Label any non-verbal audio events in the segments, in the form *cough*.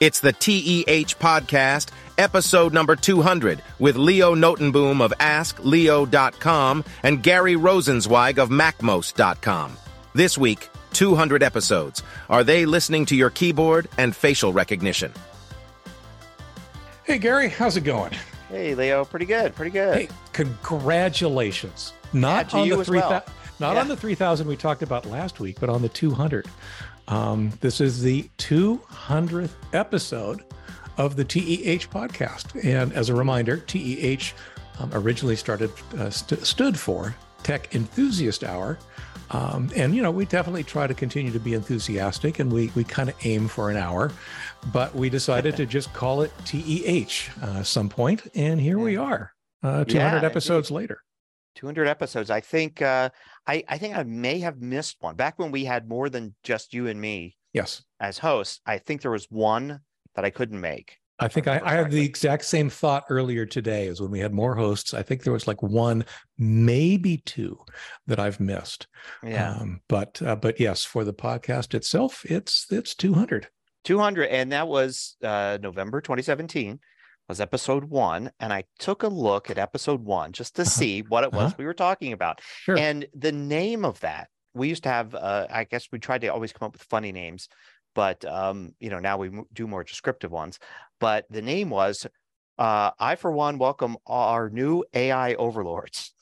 It's the TEH Podcast, episode number 200, with Leo Notenboom of AskLeo.com and Gary Rosenzweig of MacMost.com. This week, 200 episodes. Are they listening to your keyboard and facial recognition? Hey, Gary, how's it going? Hey, Leo, pretty good, pretty good. Hey, congratulations! Not Yeah, on the as three, well. not Yeah. on the three thousand we talked about last week, but on the two hundred. Um, this is the two hundredth episode of the TEH podcast, and as a reminder, TEH um, originally started uh, st- stood for Tech Enthusiast Hour. Um, and you know, we definitely try to continue to be enthusiastic, and we we kind of aim for an hour, but we decided to just call it TEH uh, some point, and here we are, uh, 200 Yeah, episodes later. 200 episodes. I think uh, I, I think I may have missed one. Back when we had more than just you and me Yes, as hosts, I think there was one that I couldn't make. I think I, I had the exact same thought earlier today as when we had more hosts. I think there was like one, maybe two that I've missed. Yeah. Um, but uh, but yes, for the podcast itself, it's it's 200. 200 and that was uh, November 2017 was episode 1 and I took a look at episode 1 just to Uh-huh. see what it was Uh-huh. we were talking about. Sure. And the name of that, we used to have, uh, I guess we tried to always come up with funny names, but um, you know, now we do more descriptive ones. But the name was, uh, I for one welcome our new AI overlords.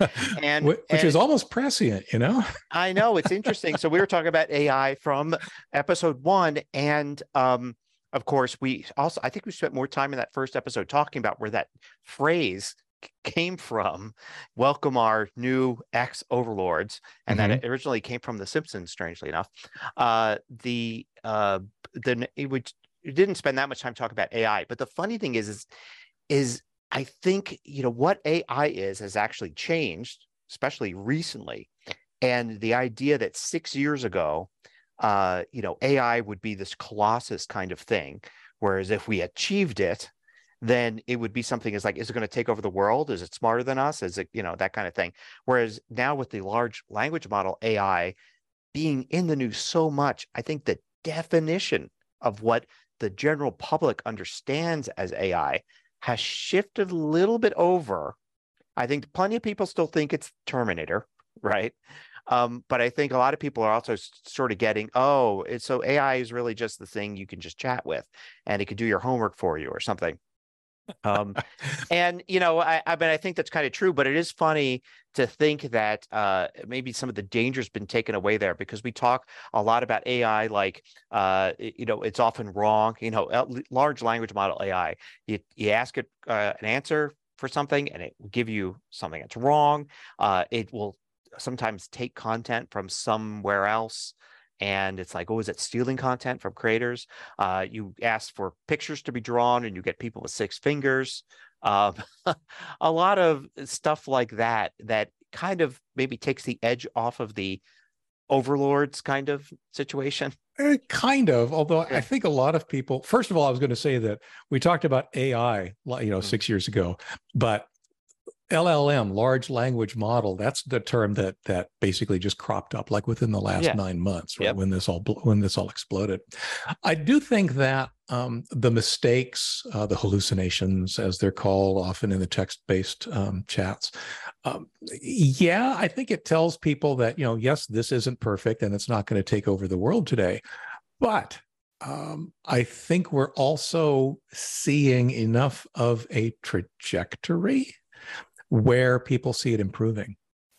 *laughs* and which and is almost prescient, you know? I know it's interesting. so we were talking about AI from episode one, and um, of course, we also I think we spent more time in that first episode talking about where that phrase came from. Welcome our new ex overlords, and that it originally came from The Simpsons. Strangely enough, uh, the uh, then it would it didn't spend that much time talking about AI. But the funny thing is, is is I think you know what AI is has actually changed, especially recently and the idea that six years ago uh you know ai would be this colossus kind of thing whereas if we achieved it then it would be something as like is it going to take over the world? Is it smarter than us? Is it you know that kind of thing. Whereas now with the large language model ai being in the news so much i think the definition of what the general public understands as ai has shifted a little bit over. I think plenty of people still think it's terminator right um, but I think a lot of people are also sort of getting, oh, it's so AI is really just the thing you can just chat with, and it could do your homework for you or something. Um, *laughs* and you know, I, I mean, I think that's kind of true, but it is funny to think that uh, maybe some of the danger's been taken away there because we talk a lot about AI, like uh, you know, it's often wrong. You know, large language model AI, you you ask it uh, an answer for something, and it will give you something that's wrong. Uh, it will sometimes take content from somewhere else and it's like oh is it stealing content from creators uh, you ask for pictures to be drawn and you get people with six fingers um, *laughs* a lot of stuff like that that kind of maybe takes the edge off of the overlords kind of situation Eh, kind of, although Yeah. I think a lot of people, first of all, I was going to say that we talked about AI, you know, Mm. six years ago, but LLM, large language model, that's the term that that basically just cropped up like within the last Yeah. nine months, right? Yep. When this all when this all exploded. I do think that um, the mistakes, uh, the hallucinations, as they're called, often in the text-based um, chats, um, yeah, I think it tells people that you know, yes, this isn't perfect, and it's not going to take over the world today, but um, I think we're also seeing enough of a trajectory where people see it improving.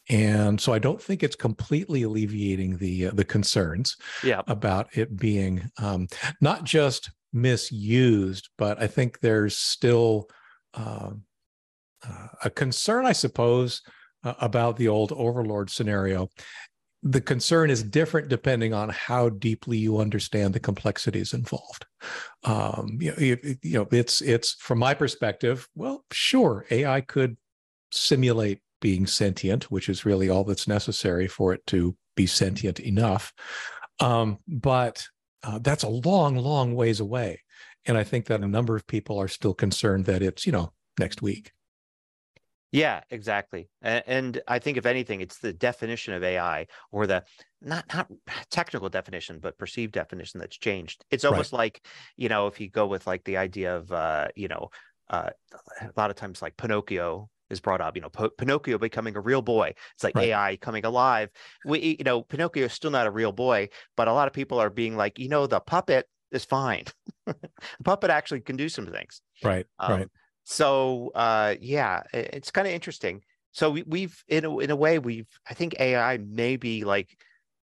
And so I don't think it's completely alleviating the uh, the concerns yeah about it being um, not just misused, but I think there's still um, uh, a concern, I suppose, uh, about the old overlord scenario. The concern is different depending on how deeply you understand the complexities involved. Um, you, know, it- you know, it's it's from my perspective. Well, sure, AI could simulate being sentient, which is really all that's necessary for it to be sentient enough. Um, but uh, that's a long, long ways away. And I think that a number of people are still concerned that it's, you know, next week. Yeah, exactly. And, and I think if anything, it's the definition of AI or the not not technical definition, but perceived definition that's changed. It's almost right. like, you know, if you go with like the idea of uh, you know, uh, a lot of times like Pinocchio is brought up, you know, P- Pinocchio becoming a real boy. It's like right. AI coming alive. We, you know, Pinocchio is still not a real boy, but a lot of people are being like, you know, the puppet is fine. *laughs* the puppet actually can do some things. Right. Um, right. So uh, yeah, it's kind of interesting. So we, have in a, in a way we've I think AI may be like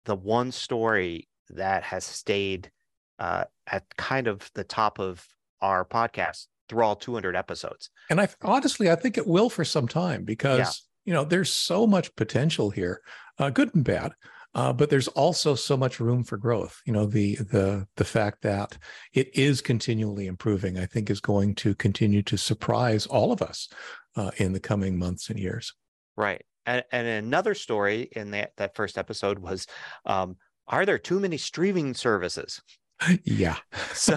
the one story that has stayed uh, at kind of the top of our podcast through all 200 episodes. And I honestly I think it will for some time because yeah. you know there's so much potential here, uh, good and bad. Uh, but there's also so much room for growth. You know, the the the fact that it is continually improving, I think, is going to continue to surprise all of us uh, in the coming months and years. Right. And, and another story in that that first episode was, um, are there too many streaming services? Yeah. *laughs* so,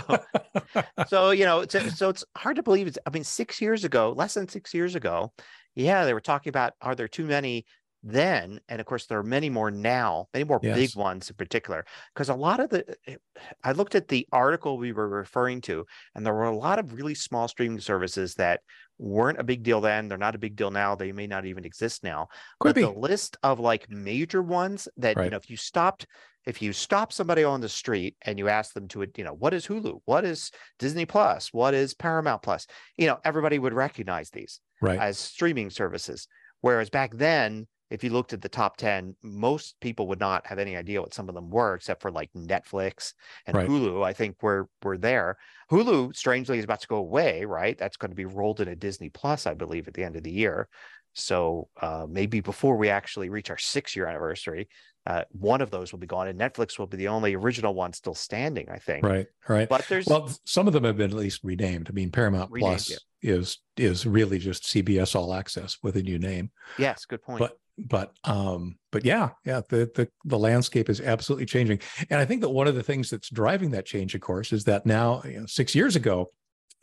*laughs* so you know, it's, so it's hard to believe. It's, I mean, six years ago, less than six years ago, yeah, they were talking about are there too many then and of course there are many more now many more yes. big ones in particular because a lot of the i looked at the article we were referring to and there were a lot of really small streaming services that weren't a big deal then they're not a big deal now they may not even exist now Could but be. the list of like major ones that right. you know if you stopped if you stop somebody on the street and you ask them to you know what is hulu what is disney plus what is paramount plus you know everybody would recognize these right. as streaming services whereas back then if you looked at the top 10, most people would not have any idea what some of them were, except for like Netflix and right. Hulu. I think we're we're there. Hulu, strangely, is about to go away, right? That's going to be rolled into Disney Plus, I believe, at the end of the year. So uh, maybe before we actually reach our six year anniversary, uh, one of those will be gone, and Netflix will be the only original one still standing. I think. Right. Right. But there's well, some of them have been at least renamed. I mean, Paramount renamed, Plus yeah. is is really just CBS All Access with a new name. Yes, good point. But but um but yeah yeah the, the the landscape is absolutely changing and i think that one of the things that's driving that change of course is that now you know, six years ago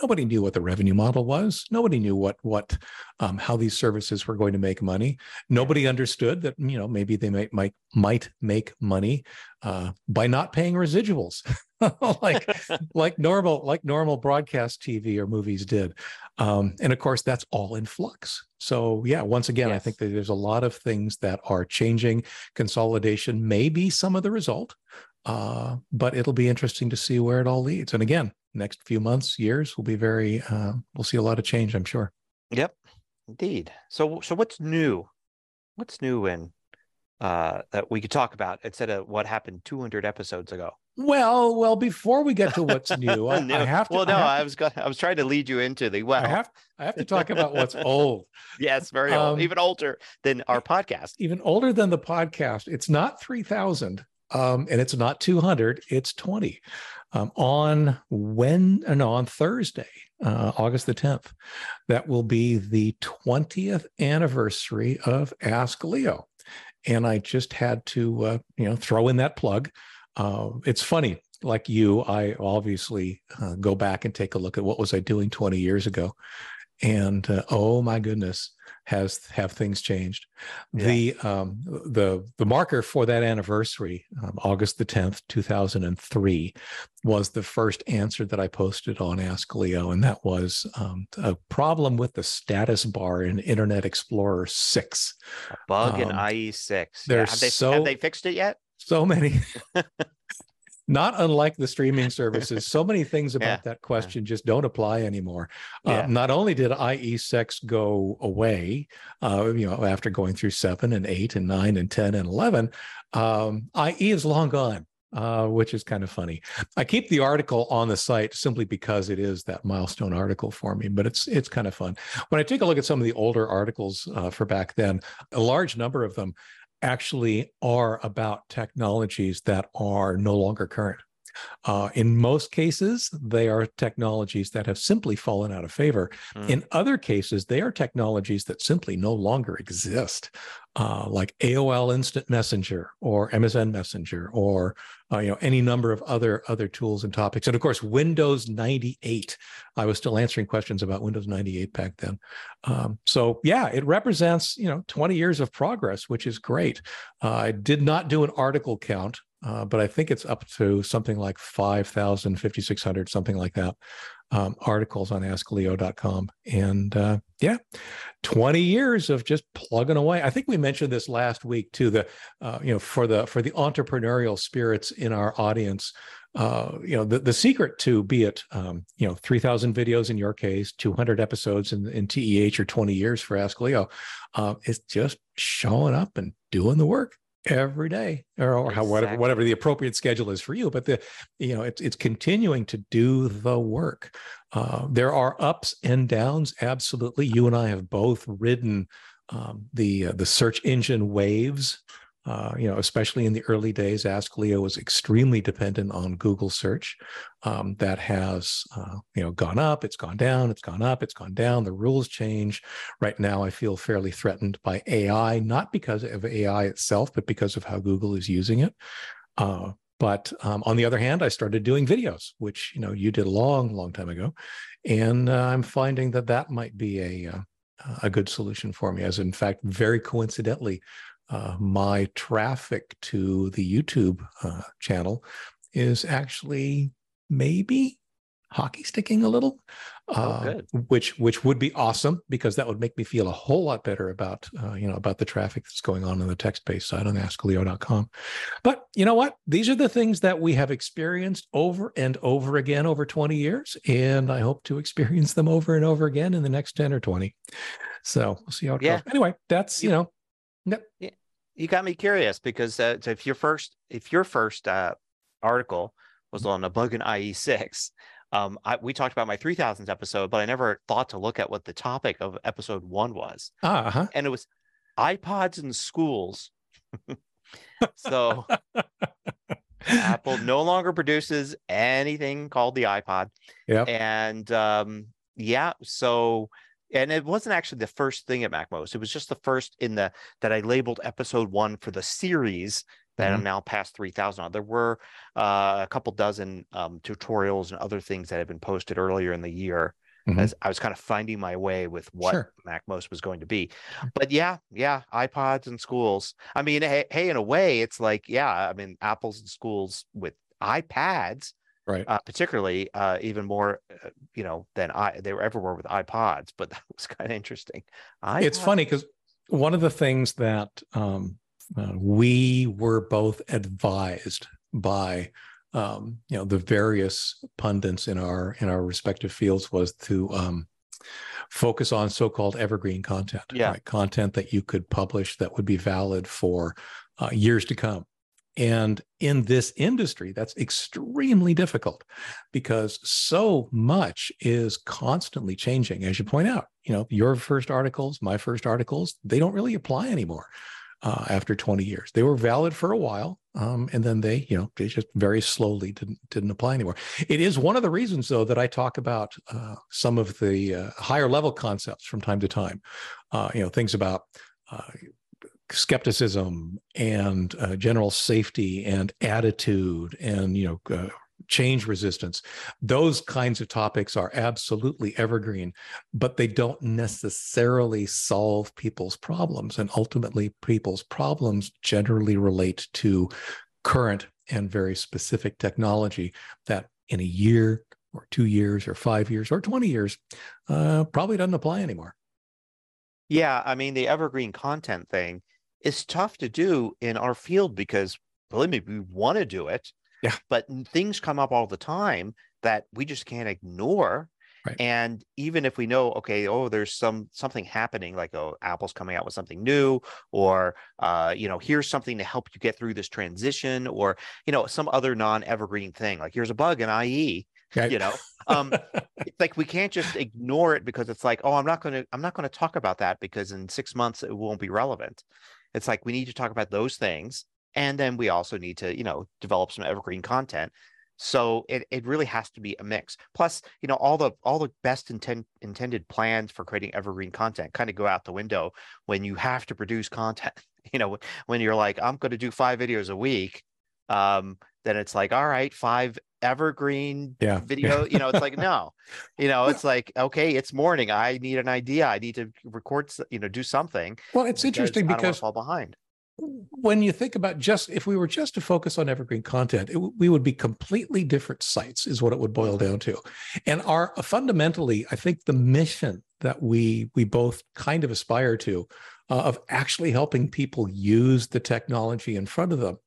nobody knew what the revenue model was. Nobody knew what what um, how these services were going to make money. Nobody understood that you know maybe they might might might make money uh, by not paying residuals *laughs* like *laughs* like normal like normal broadcast tv or movies did. Um, and of course that's all in flux. So yeah once again yes. i think that there's a lot of things that are changing. Consolidation may be some of the result uh, but it'll be interesting to see where it all leads. And again next few months, years will be very. Uh, we'll see a lot of change, I'm sure. Yep, indeed. So, so what's new? What's new in uh, that we could talk about instead of what happened 200 episodes ago? Well, well, before we get to what's *laughs* new, I, I have to. Well, no, I, I was I was trying to lead you into the well. I have, I have to talk about what's old. *laughs* yes, very old, um, even older than our podcast. Even older than the podcast. It's not 3,000, um, and it's not 200. It's 20 um, on when uh, no on Thursday, uh, August the 10th. That will be the 20th anniversary of Ask Leo, and I just had to uh, you know throw in that plug. Uh, it's funny, like you, I obviously uh, go back and take a look at what was I doing 20 years ago, and uh, oh my goodness has have things changed yeah. the um the the marker for that anniversary um, august the 10th 2003 was the first answer that i posted on ask leo and that was um, a problem with the status bar in internet explorer 6 a bug in um, ie 6 there's yeah. have, they, so, have they fixed it yet so many *laughs* not unlike the streaming services, so many things *laughs* about yeah. that question just don't apply anymore. Uh, yeah. Uh, not only did IE6 go away, uh, you know, after going through seven and eight and nine and 10 and 11, um, IE is long gone. Uh, which is kind of funny. I keep the article on the site simply because it is that milestone article for me, but it's it's kind of fun. When I take a look at some of the older articles uh, for back then, a large number of them actually are about technologies that are no longer current. Uh, in most cases, they are technologies that have simply fallen out of favor. Mm. In other cases, they are technologies that simply no longer exist, uh, like AOL Instant Messenger or MSN Messenger or uh, you know any number of other other tools and topics. And of course, Windows 98. I was still answering questions about Windows 98 back then. Um, so yeah, it represents you know 20 years of progress, which is great. Uh, I did not do an article count uh, but I think it's up to something like 5,000, 5,600, something like that, um, articles on AskLeo.com. And uh, yeah, 20 years of just plugging away. I think we mentioned this last week too. The uh, you know for the for the entrepreneurial spirits in our audience, uh, you know the, the secret to be it um, you know 3000 videos in your case 200 episodes in, in teh or 20 years for ask leo uh, is just showing up and doing the work every day or, or exactly. whatever whatever the appropriate schedule is for you but the you know it's it's continuing to do the work uh, there are ups and downs absolutely you and i have both ridden um, the uh, the search engine waves uh, you know, especially in the early days, Ask Leo was extremely dependent on Google search. Um, that has, uh, you know, gone up, it's gone down, it's gone up, it's gone down. The rules change. Right now, I feel fairly threatened by AI, not because of AI itself, but because of how Google is using it. Uh, but um, on the other hand, I started doing videos, which you know you did a long, long time ago, and uh, I'm finding that that might be a uh, a good solution for me. As in fact, very coincidentally, uh, my traffic to the YouTube uh, channel is actually maybe hockey sticking a little, oh, uh, which which would be awesome because that would make me feel a whole lot better about uh, you know about the traffic that's going on on the text based side on AskLeo.com. But you know what? These are the things that we have experienced over and over again over 20 years, and I hope to experience them over and over again in the next 10 or 20. So we'll see how it yeah. goes. Anyway, that's you know Yep. Yeah, you got me curious because uh, if your first if your first uh, article was on a bug in IE6, um, I, we talked about my 3000s episode, but I never thought to look at what the topic of episode one was. Uh-huh. And it was iPods in schools. *laughs* so Apple no longer produces anything called the iPod. Yeah. And um, yeah, so and it wasn't actually the first thing at MacMost. It was just the first in the that I labeled episode one for the series that mm-hmm. I'm now past 3,000 on. There were uh, a couple dozen um, tutorials and other things that had been posted earlier in the year mm-hmm. as I was kind of finding my way with what sure. MacMost was going to be. But yeah, yeah, iPods in schools. I mean, hey, hey, in a way, it's like, yeah, I mean, Apple's in schools with iPads right. Uh, particularly uh, even more uh, you know than i they were everywhere with ipods but *laughs* that was kind of interesting. It's funny because one of the things that um, uh, we were both advised by um, you know the various pundits in our in our respective fields was to um, focus on so-called evergreen content yeah. right? content that you could publish that would be valid for uh, years to come and in this industry, that's extremely difficult because so much is constantly changing. As you point out, you know, your first articles, my first articles, they don't really apply anymore uh, after 20 years. They were valid for a while, um, and then they, you know, they just very slowly didn't didn't apply anymore. It is one of the reasons, though, that I talk about uh, some of the uh, higher level concepts from time to time. Uh, you know, things about uh, skepticism and uh, general safety and attitude and you know uh, change resistance those kinds of topics are absolutely evergreen but they don't necessarily solve people's problems. And ultimately people's problems generally relate to current and very specific technology that in a year or two years or five years or 20 years uh, probably doesn't apply anymore. Yeah i mean the evergreen content thing is tough to do in our field because believe me, we want to do it. Yeah. But things come up all the time that we just can't ignore. Right. And even if we know, okay, oh, there's some something happening, like oh, Apple's coming out with something new, or uh, you know, here's something to help you get through this transition, or you know, some other non-evergreen thing, like here's a bug in IE, right. you know. *laughs* Um, it's like we can't just ignore it because it's like, oh, I'm not gonna, I'm not gonna talk about that because in six months it won't be relevant. It's like we need to talk about those things. And then we also need to, you know, develop some evergreen content So it, it really has to be a mix. Plus, you know, all the all the best intent, intended plans for creating evergreen content kind of go out the window when you have to produce content. *laughs* You know, when you're like, I'm going to do five videos a week, um, then it's like, all right, five evergreen yeah, video. Yeah. you know, it's like, *laughs* no, you know, it's like, okay, it's morning. I need an idea. I need to record, you know, do something. Well, it's interesting because fall behind when you think about just if we were just to focus on evergreen content it, we would be completely different sites is what it would boil down to and our fundamentally i think the mission that we we both kind of aspire to uh, of actually helping people use the technology in front of them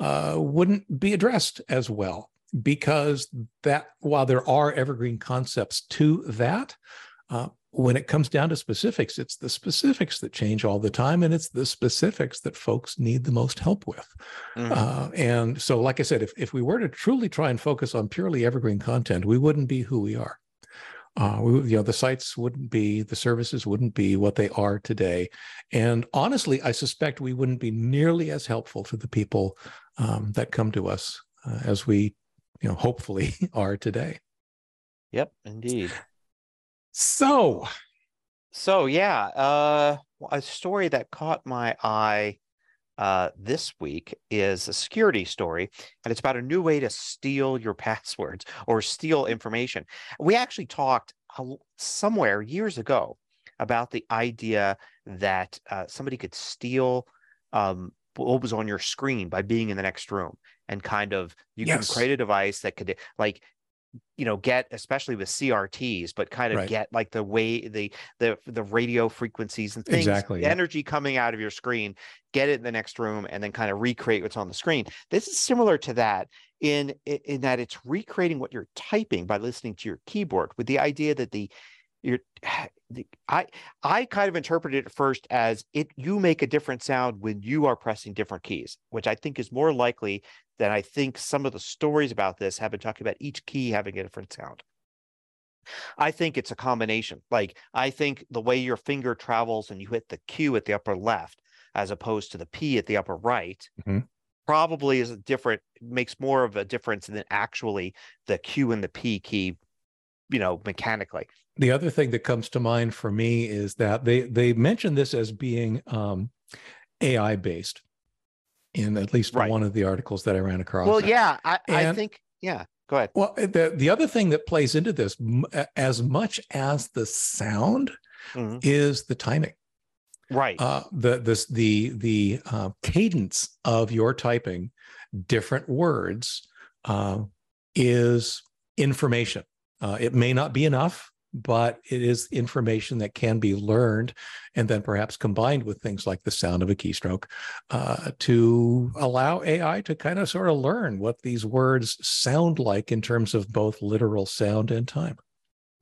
uh, wouldn't be addressed as well because that while there are evergreen concepts to that uh, when it comes down to specifics, it's the specifics that change all the time, and it's the specifics that folks need the most help with. Mm-hmm. Uh, and so, like I said, if, if we were to truly try and focus on purely evergreen content, we wouldn't be who we are. Uh, we, you know, the sites wouldn't be, the services wouldn't be what they are today. And honestly, I suspect we wouldn't be nearly as helpful to the people um, that come to us uh, as we, you know, hopefully *laughs* are today. Yep, indeed. So, so yeah, uh, a story that caught my eye uh, this week is a security story, and it's about a new way to steal your *laughs* passwords or steal information. We actually talked somewhere years ago about the idea that uh, somebody could steal um, what was on your screen by being in the next room and kind of you yes. can create a device that could like you know get especially with crts but kind of right. get like the way the the the radio frequencies and things exactly yeah. energy coming out of your screen get it in the next room and then kind of recreate what's on the screen this is similar to that in in that it's recreating what you're typing by listening to your keyboard with the idea that the you're i i kind of interpreted it first as it you make a different sound when you are pressing different keys which i think is more likely than i think some of the stories about this have been talking about each key having a different sound. I think it's a combination. Like i think the way your finger travels and you hit the q at the upper left as opposed to the p at the upper right mm-hmm. probably is a different makes more of a difference than actually the q and the p key you know mechanically the other thing that comes to mind for me is that they they mentioned this as being um, AI based in at least right. one of the articles that I ran across. Well, yeah, I, and, I think yeah. Go ahead. Well, the the other thing that plays into this, as much as the sound, mm-hmm. is the timing. Right. Uh, the this the the uh, cadence of your typing different words uh, is information. Uh, it may not be enough but it is information that can be learned and then perhaps combined with things like the sound of a keystroke uh, to allow AI to kind of sort of learn what these words sound like in terms of both literal sound and time.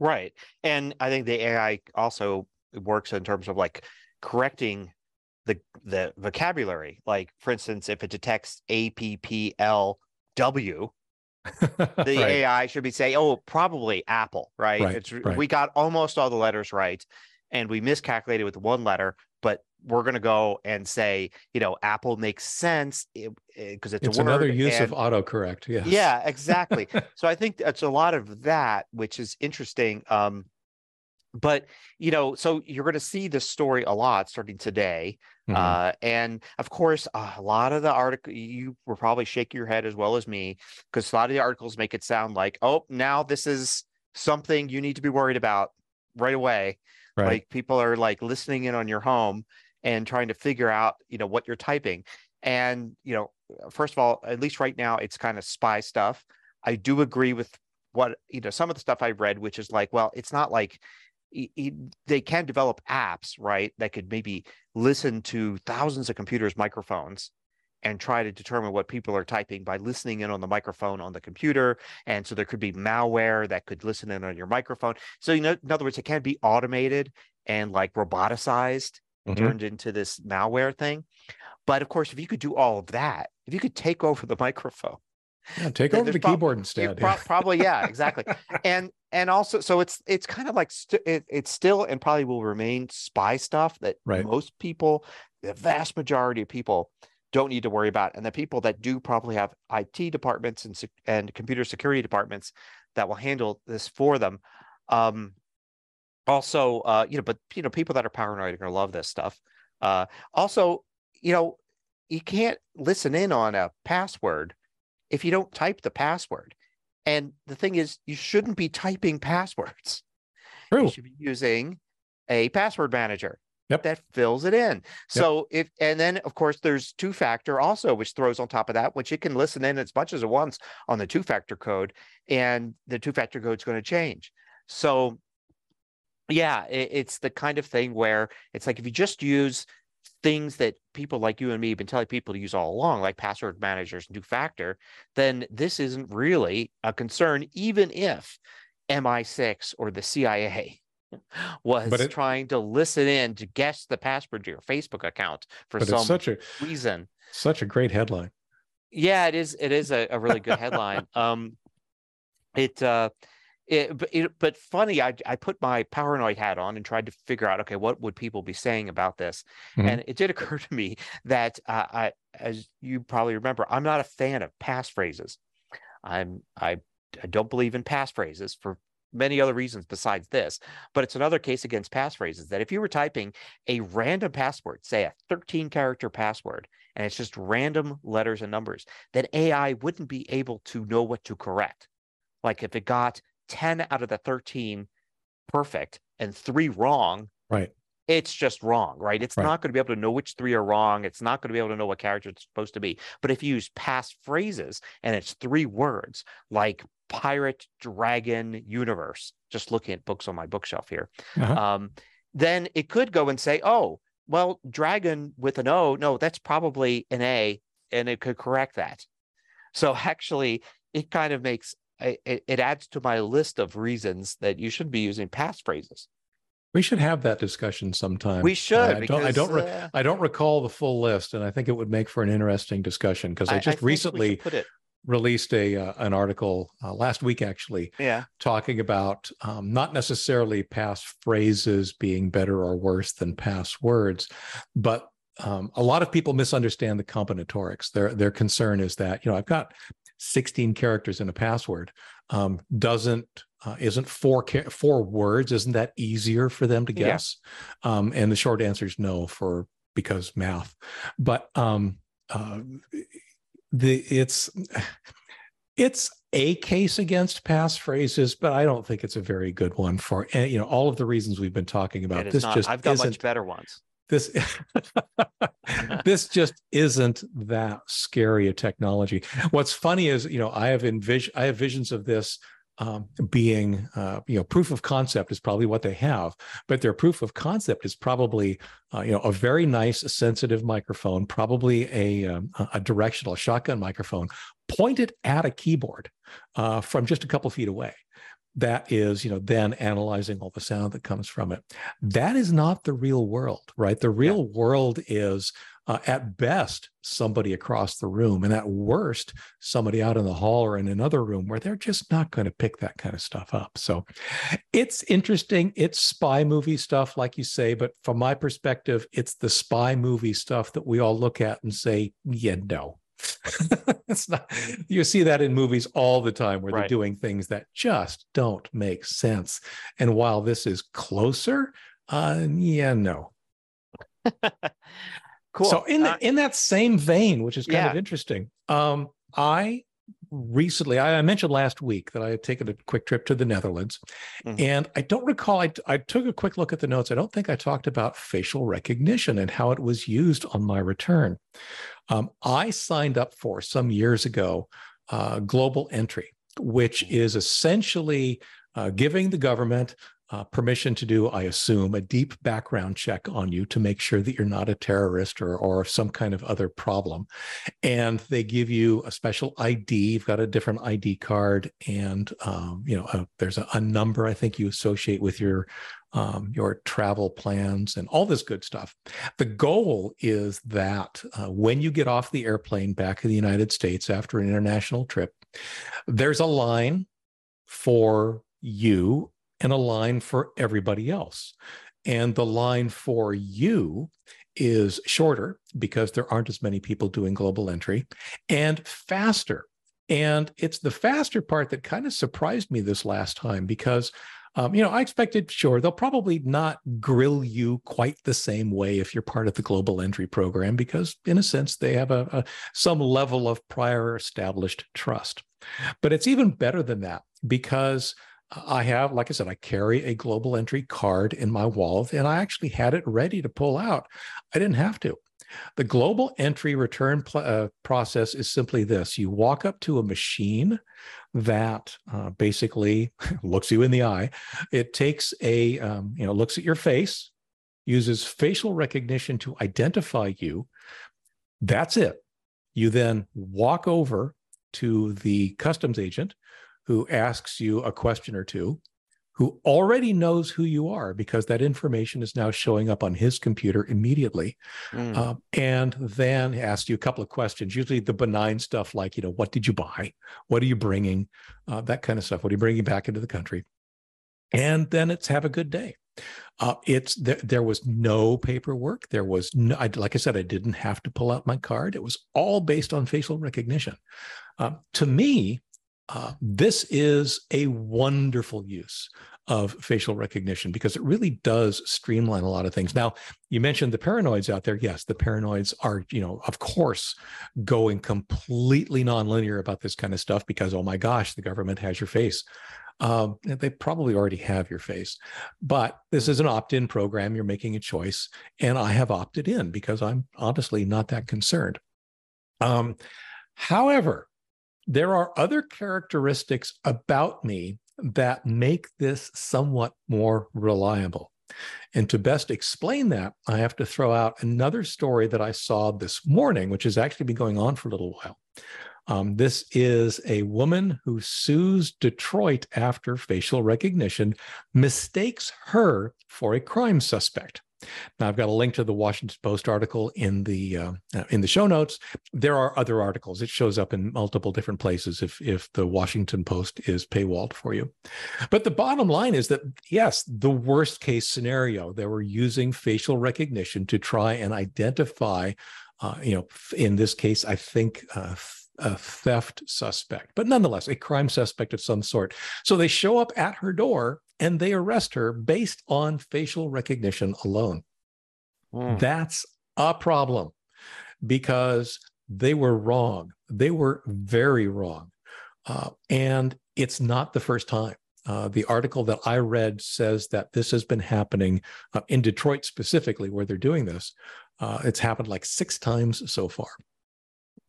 Right. And I think the AI also works in terms of like correcting the the vocabulary. Like for instance, if it detects A P P L W, *laughs* the right. AI should be saying, "Oh, probably Apple." Right? right, it's right. we got almost all the letters right, and we miscalculated with one letter, but we're going to go and say, you know, Apple makes sense because it, it, it's, it's another use and, of autocorrect. Yeah. Yeah, exactly. *laughs* so I think it's a lot of that, which is interesting. Um, but you know so you're going to see this story a lot starting today mm-hmm. uh, and of course uh, a lot of the article you were probably shaking your head as well as me because a lot of the articles make it sound like oh now this is something you need to be worried about right away right. like people are like listening in on your home and trying to figure out you know what you're typing and you know first of all at least right now it's kind of spy stuff i do agree with what you know some of the stuff i've read which is like well it's not like they can develop apps, right, that could maybe listen to thousands of computers' microphones and try to determine what people are typing by listening in on the microphone on the computer. And so there could be malware that could listen in on your microphone. So, you know, in other words, it can be automated and like roboticized mm-hmm. turned into this malware thing. But of course, if you could do all of that, if you could take over the *laughs* microphone, yeah, take over the prob- keyboard instead. Pro- probably, yeah, *laughs* exactly. and and also, so it's it's kind of like st- it, it's still and probably will remain spy stuff that right. most people, the vast majority of people, don't need to worry about. And the people that do probably have IT departments and and computer security departments that will handle this for them. Um, also, uh, you know, but you know, people that are paranoid are going to love this stuff. Uh, also, you know, you can't listen in on a password if you don't type the password. And the thing is, you shouldn't be typing passwords. True. You should be using a password manager yep. that fills it in. So yep. if and then of course there's two factor also, which throws on top of that, which it can listen in as much as it wants on the two factor code, and the two factor code is going to change. So yeah, it, it's the kind of thing where it's like if you just use things that people like you and me have been telling people to use all along, like password managers and two factor, then this isn't really a concern, even if MI6 or the CIA *laughs* was it, trying to listen in to guess the password to your Facebook account for some such a, reason. Such a great headline. Yeah, it is. It is a, a really good headline. *laughs* um, it uh, it, but, it, but funny, I, I put my paranoid hat on and tried to figure out, okay, what would people be saying about this? Mm-hmm. And it did occur *laughs* to me that uh, I, as you probably remember, I'm not a fan of passphrases. I'm I, I don't believe in passphrases for many other reasons besides this. But it's another case against passphrases that if you were typing a random password, say a 13 character password, and it's just random letters and numbers, then AI wouldn't be able to know what to correct. Like if it got 10 out of the 13 perfect and three wrong, right? It's just wrong, right? It's right. not going to be able to know which three are wrong. It's not going to be able to know what character it's supposed to be. But if you use passphrases and it's three words like pirate, dragon, universe, just looking at books on my bookshelf here, uh-huh. um, then it could go and say, oh, well, dragon with an O, no, that's probably an A, and it could correct that. So *laughs* actually, it kind of makes it, it adds to my list of reasons that you should be using passphrases. We should have that discussion sometime. We should. Uh, I, don't, I don't. Re- uh, I don't recall the full list, and I think it would make for an interesting discussion because I, I, just I recently released a uh, an article uh, last week, actually, yeah, talking about um, not necessarily pass phrases being better or worse than pass words, but um, a lot of people misunderstand the combinatorics. Their their concern is that you know I've got 16 characters in a password um, doesn't uh, isn't four four words isn't that easier for them to guess yeah. um, and the short answer is no for because math but um, uh, the it's it's a case against pass phrases but i don't think it's a very good one for you know all of the reasons we've been talking about this not. just i've got much better ones this *laughs* this just isn't that scary a technology. What's funny is you know i have envision i have visions of this um, being uh, you know proof of concept is probably what they have but their proof of concept is probably uh, you know a very nice sensitive microphone probably a um, a directional shotgun microphone pointed at a keyboard uh, from just a couple feet away that is you know then analyzing all the sound that comes from it. That is not the real world right? The real yeah. world is uh, at best somebody across the room and at worst somebody out in the hall or in another room where they're just not going to pick that kind of stuff up. So it's interesting it's spy movie stuff like you say but from my perspective it's the spy movie stuff that we all look at and say yeah no *laughs* it's not you see that in movies all the time where right. they're doing things that just don't make sense and while this is closer uh yeah no *laughs* cool so in uh, in that same vein which is kind yeah. of interesting um i recently I, mentioned last week that i had taken a quick trip to the netherlands mm-hmm. and i don't recall I, I took a quick look at the notes i don't think i talked about facial recognition and how it was used on my return um, I signed up for some years ago uh, Global Entry, which mm-hmm. is essentially uh, giving the government uh, permission to do, I assume, a deep background check on you to make sure that you're not a terrorist or, or some kind of other problem. And they give you a special ID. You've got a different ID card, and um, you know uh, there's a, a, number I think you associate with your um, your travel plans and all this good stuff. The goal is that uh, when you get off the airplane back in the United States after an international trip, there's a line for you and a line for everybody else. and the line for you is shorter because there aren't as many people doing global entry and faster. And it's the faster part that kind of surprised me this last time because um, you know, I expected, sure, they'll probably not grill you quite the same way if you're part of the global entry program, because in a sense, they have a, a some level of prior established trust. But it's even better than that because I have, like I said, I carry a global entry card in my wallet and I actually had it ready to pull out. I didn't have to. The global entry return pl- uh, process is simply this you walk up to a machine that uh, basically *laughs* looks you in the eye. It takes a, um, you know, looks at your face, uses facial recognition to identify you. That's it. You then walk over to the customs agent who asks you a question or two, who already knows who you are because that information is now showing up on his computer immediately. Mm. Uh, and then asks you a couple of questions, usually the benign stuff like, you know, what did you buy? What are you bringing? Uh, that kind of stuff. What are you bringing back into the country? And then it's have a good day. Uh, it's there, there was no paperwork. There was no, I, like I said, I didn't have to pull out my card. It was all based on facial recognition. Uh, to me, uh, this is a wonderful use of facial recognition because it really does streamline a lot of things. Now, you mentioned the paranoids out there. Yes, the paranoids are, you know, of course, going completely nonlinear about this kind of stuff because, oh my gosh, the government has your face. Um, they probably already have your face, but this is an opt in program. You're making a choice. And I have opted in because I'm honestly not that concerned. Um, however, there are other characteristics about me that make this somewhat more reliable. And to best explain that, I have to throw out another story that I saw this morning, which has actually been going on for a little while. Um, this is a woman who sues Detroit after facial recognition mistakes her for a crime suspect. Now I've got a link to the Washington Post article in the uh, uh, in the show notes. There are other articles. It shows up in multiple different places if if the Washington Post is paywalled for you. But the bottom line is that yes, the worst case scenario, they were using facial recognition to try and identify. Uh, you know, in this case, I think uh, a theft suspect, but nonetheless, a crime suspect of some sort. So they show up at her door and they arrest her based on facial recognition alone. Mm. That's a problem because they were wrong. They were very wrong. Uh, and it's not the first time. Uh, the article that I read says that this has been happening uh, in Detroit specifically, where they're doing this. Uh, it's happened like six times so far.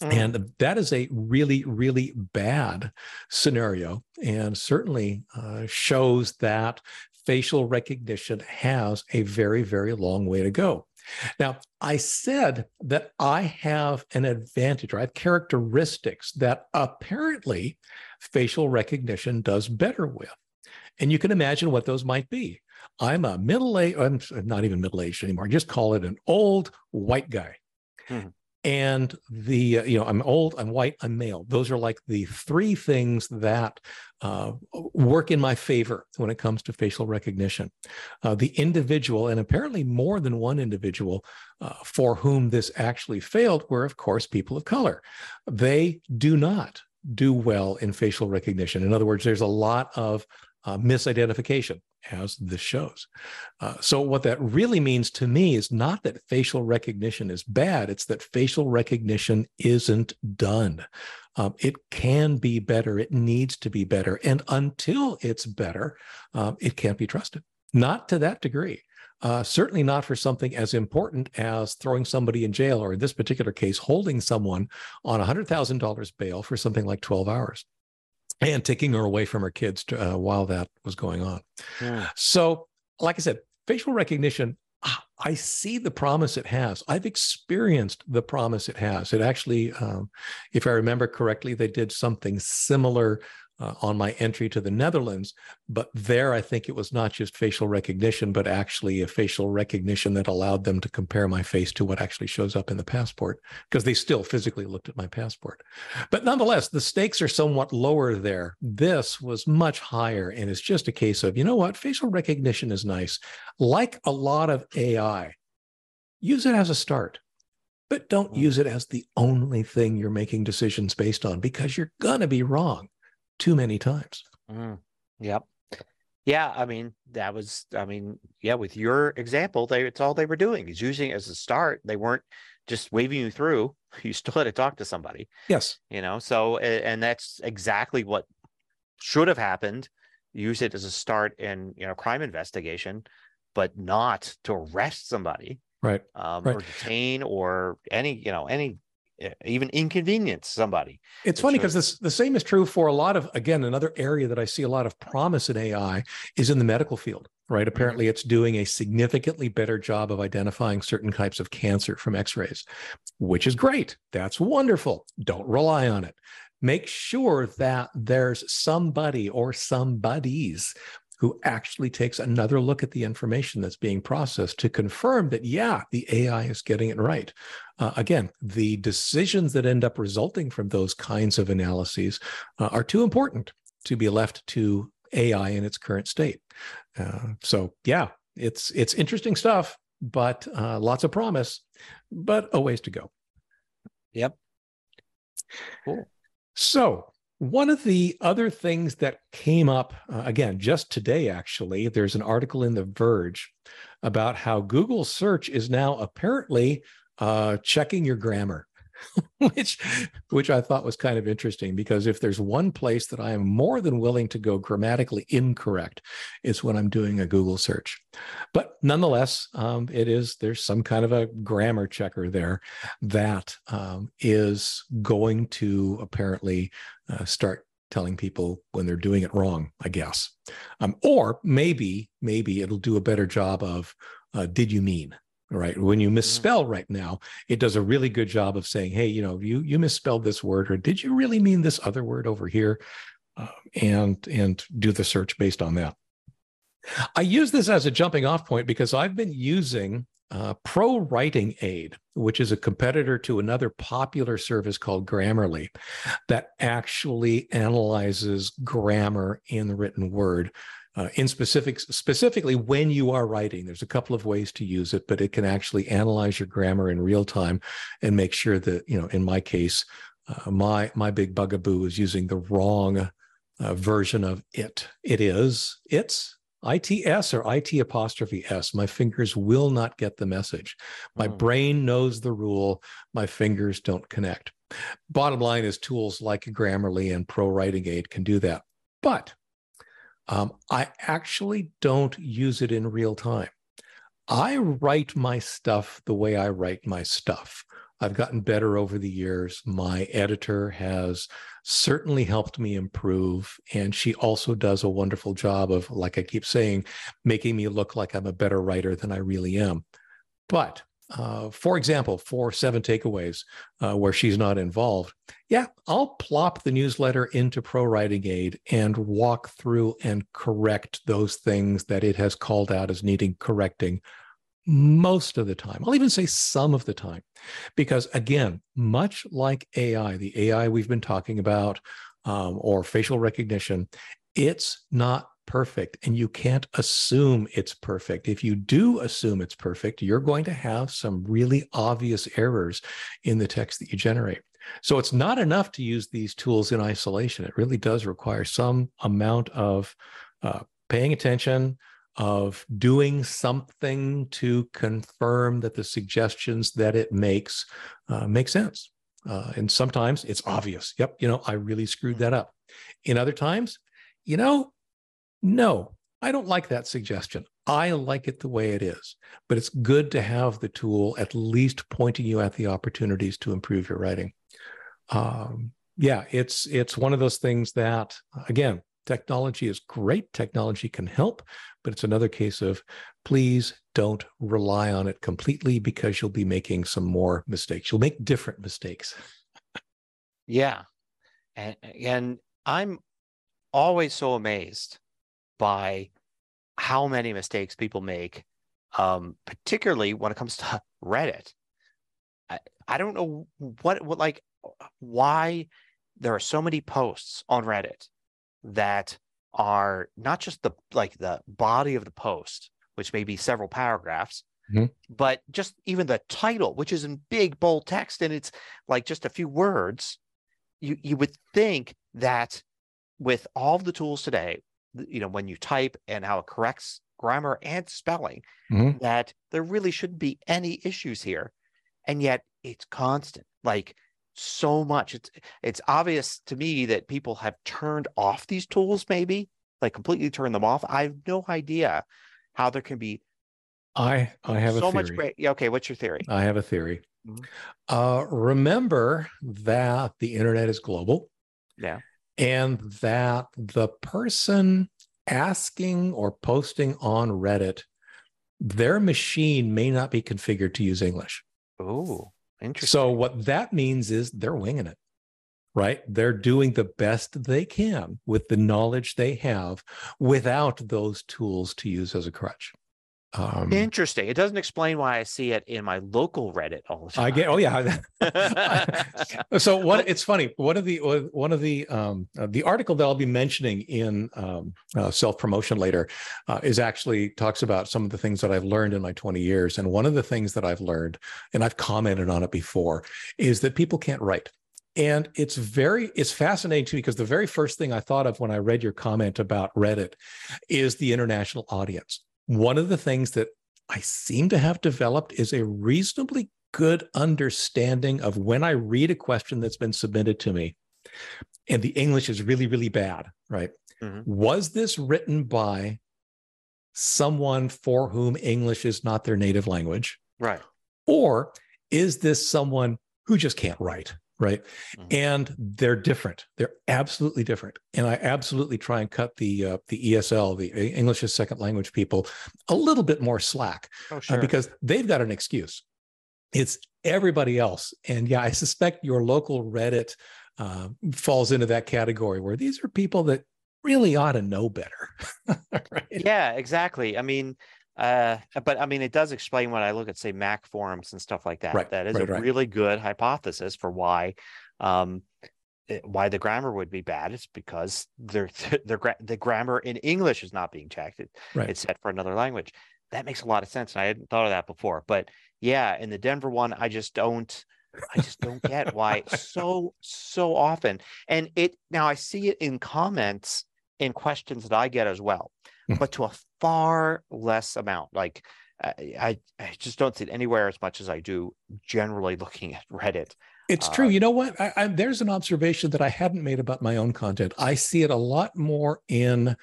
Mm. And that is a really, really bad scenario, and certainly uh, shows that facial recognition has a very, very long way to go. Now, I said that I have an advantage, or I have characteristics that apparently facial recognition does better with. And you can imagine what those might be. I'm a middle aged, I'm not even middle aged anymore, just call it an old white guy. Hmm and the uh, you know i'm old i'm white i'm male. Those are like the three things that uh, work in my favor when it comes to facial recognition. Uh, the individual and apparently more than one individual uh, for whom this actually failed were of course people of color. They do not do well in facial recognition. In other words there's a lot of uh, misidentification as this shows. Uh, so, what that really means to me is not that facial recognition is bad, it's that facial recognition isn't done. Um, it can be better, it needs to be better. And until it's better, um, it can't be trusted. Not to that degree. Uh, certainly not for something as important as throwing somebody in jail, or in this particular case, holding someone on $100,000 bail for something like 12 hours and taking her away from her kids to, uh, while that was going on. Yeah. So, like I said, facial recognition, ah, I see the promise it has. I've experienced the promise it has. It actually, um, if I remember correctly, they did something similar uh, on my entry to the Netherlands. But there, I think it was not just facial recognition, but actually a facial recognition that allowed them to compare my face to what actually shows up in the passport, because they still physically looked at my passport. But nonetheless, the stakes are somewhat lower there. This was much higher. And it's just a case of, you know what? Facial recognition is nice. Like a lot of AI, use it as a start but don't mm. use it as the only thing you're making decisions based on because you're going to be wrong too many times. Mm, yep. Yeah, I mean that was I mean yeah with your example they it's all they were doing is using it as a start they weren't just waving you through *laughs* you still had to talk to somebody yes you know so and that's exactly what should have happened use it as a start in you know crime investigation but not to arrest somebody right, um, right. or detain or any you know any even inconvenience somebody. It's funny because this the same is true for a lot of again another area that I see a lot of promise in AI is in the medical field. Right. Mm-hmm. Apparently, it's doing a significantly better job of identifying certain types of cancer from x rays, which is great. That's wonderful. Don't rely on it. Make sure that there's somebody or somebodies who actually takes another look at the information that's being processed to confirm that, yeah, the AI is getting it right. Uh, again, the decisions that end up resulting from those kinds of analyses uh, are too important to be left to AI in its current state. Uh, so, yeah, it's it's interesting stuff, but uh, lots of promise, but a ways to go. Yep. Cool. So, one of the other things that came up, uh, again, just today, actually, there's an article in The Verge about how Google search is now apparently uh, checking your grammar. *laughs* which which I thought was kind of interesting because if there's one place that I am more than willing to go grammatically incorrect, it's when I'm doing a Google search. But nonetheless, um, it is there's some kind of a grammar checker there that um, is going to apparently uh, start telling people when they're doing it wrong, I guess. Um, or maybe maybe it'll do a better job of uh, did you mean right? When you mm-hmm. misspell right now it does a really good job of saying hey you know you you misspelled this word or did you really mean this other word over here? Uh, and and do the search based on that. I use this as a jumping off point because i've been using uh, pro writing aid which is a competitor to another popular service called grammarly that actually analyzes grammar in the written word uh, in specifics, specifically when you are writing, there's a couple of ways to use it, but it can actually analyze your grammar in real time and make sure that, you know, in my case, uh, my my big bugaboo is using the wrong uh, version of it. It is it's ITS or IT apostrophe S. My fingers will not get the message. My mm. brain knows the rule. My fingers don't connect. Bottom line is tools like Grammarly and Pro Writing Aid can do that. But um, I actually don't use it in real time. I write my stuff the way I write my stuff. I've gotten better over the years. My editor has certainly helped me improve. And she also does a wonderful job of, like I keep saying, making me look like I'm a better writer than I really am. But uh, for example, for seven takeaways uh, where she's not involved, yeah, I'll plop the newsletter into Pro Writing Aid and walk through and correct those things that it has called out as needing correcting most of the time. I'll even say some of the time, because again, much like AI, the AI we've been talking about, um, or facial recognition, it's not perfect and you can't assume it's perfect. If you do assume it's perfect, you're going to have some really obvious errors in the text that you generate. So it's not enough to use these tools in isolation. It really does require some amount of uh, paying attention, of doing something to confirm that the suggestions that it makes uh, make sense. Uh, and sometimes it's obvious. Yep, you know, I really screwed that up. In other times, you know, no, I don't like that suggestion. I like it the way it is, but it's good to have the tool at least pointing you at the opportunities to improve your writing. Um, yeah, it's it's one of those things that again, technology is great. Technology can help, but it's another case of please don't rely on it completely because you'll be making some more mistakes. You'll make different mistakes. *laughs* yeah, and and I'm always so amazed by how many mistakes people make, um, particularly when it comes to *laughs* Reddit. I, I don't know what what like why there are so many posts on Reddit that are not just the like the body of the post, which may be several paragraphs, mm-hmm. but just even the title, which is in big bold text and it's like just a few words. You you would think that with all the tools today, you know, when you type and how it corrects grammar and spelling, mm-hmm. that there really shouldn't be any issues here. And yet it's constant. Like so much. It's it's obvious to me that people have turned off these tools, maybe like completely turned them off. I have no idea how there can be. I I have a so much great. Okay, what's your theory? I have a theory. Mm-hmm. Uh, remember that the internet is global. Yeah. And that the person asking or posting on Reddit, their machine may not be configured to use English. Oh. Interesting. So what that means is they're winging it, right? They're doing the best they can with the knowledge they have without those tools to use as a crutch. Um, Interesting. It doesn't explain why I see it in my local Reddit all the time. I get. Oh yeah. *laughs* so what? It's funny. One of the one of the um, uh, the article that I'll be mentioning in um, uh, self promotion later uh, is actually talks about some of the things that I've learned in my 20 years. And one of the things that I've learned, and I've commented on it before, is that people can't write. And it's very, it's fascinating to me because the very first thing I thought of when I read your comment about Reddit is the international audience one of the things that I seem to have developed is a reasonably good understanding of when I read a question that's been submitted to me and the English is really, really bad, right? Mm-hmm. Was this written by someone for whom English is not their native language? Right. Or is this someone who just can't write? Right mm-hmm. and they're different they're absolutely different and i absolutely try and cut the uh, the esl the english as second language people a little bit more slack oh, sure. uh, because they've got an excuse it's everybody else and yeah i suspect your local reddit uh, falls into that category where these are people that really ought to know better *laughs* right? yeah exactly i mean uh, but I mean, it does explain when I look at say Mac forums and stuff like that. Right, that is right, a right. really good hypothesis for why, um, it, eh, why the grammar would be bad. It's because their their the grammar in English is not being checked. It, right. It's set for another language. That makes a lot of sense, and I hadn't thought of that before. But yeah, in the Denver one, I just don't. I just don't get why so so often. And it now I see it in comments in questions that I get as well. Hmm. but to a far less amount. Like I, I just don't see it anywhere as much as I do generally looking at Reddit. It's true. Uh, you know what? I, I, there's an observation that I hadn't made about my own content. I see it a lot more in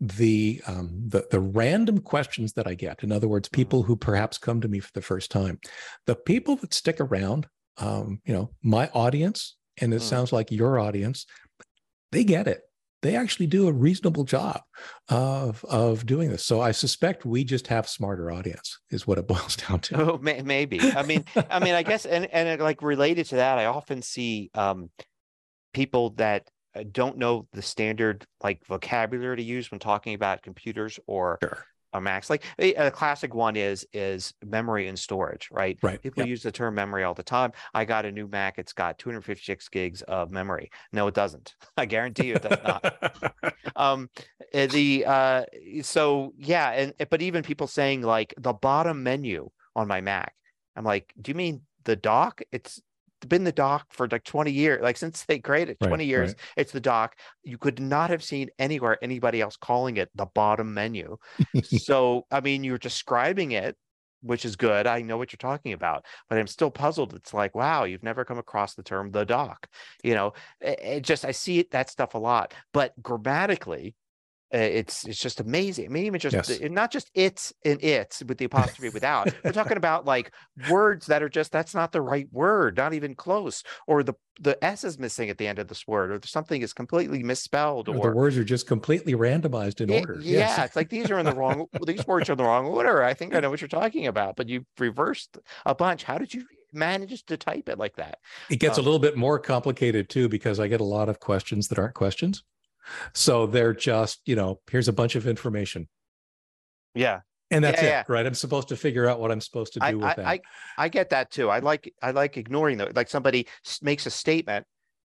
the um, the the random questions that I get. In other words, mm-hmm. people who perhaps come to me for the first time. The people that stick around, um, you know, my audience, and it mm. sounds like your audience, they get it they actually do a reasonable job of of doing this. So I suspect we just have smarter audience is what it *laughs* boils down to. Oh, may, maybe. I mean, I mean, I guess, and and like related to that, I often see um, people that uh, don't know the standard like vocabulary to use when talking about computers or sure a max like a, classic one is is memory and storage right? Right people yep. use the term memory all the time. I got a new mac it's got 256 gigs of memory. No it doesn't. *laughs* I guarantee you it does not. *laughs* Um eh, the uh so yeah and eh, but even people saying like the bottom menu on my mac i'm like do you mean the dock? It's been the dock for like 20 years like since they created 20 right, years right. it's the dock you could not have seen anywhere anybody else calling it the bottom menu. *laughs* So i mean you're describing it which is good i know what you're talking about but i'm still puzzled. It's like wow you've never come across the term the dock you know? It, it just i see that stuff a lot but grammatically uh, it's it's just amazing. I mean, even just yes. not just it's and it's with the apostrophe without. We're *laughs* talking about like words that are just that's not the right word, not even close, or the the s is missing at the end of this word, or something is completely misspelled, or, or the words are just completely randomized in it, order. Yeah, yes. it's like these are in the wrong. *laughs* these words are in the wrong order. I think I know what you're talking about, but you reversed a bunch. How did you manage to type it like that? It gets um, a little bit more complicated too because I get a lot of questions that aren't questions. So they're just, you know, here's a bunch of information. Yeah. And that's Yeah, it, yeah. right? I'm supposed to figure out what I'm supposed to do I, with I, that. I, I get that too. I like I like ignoring the like somebody makes a statement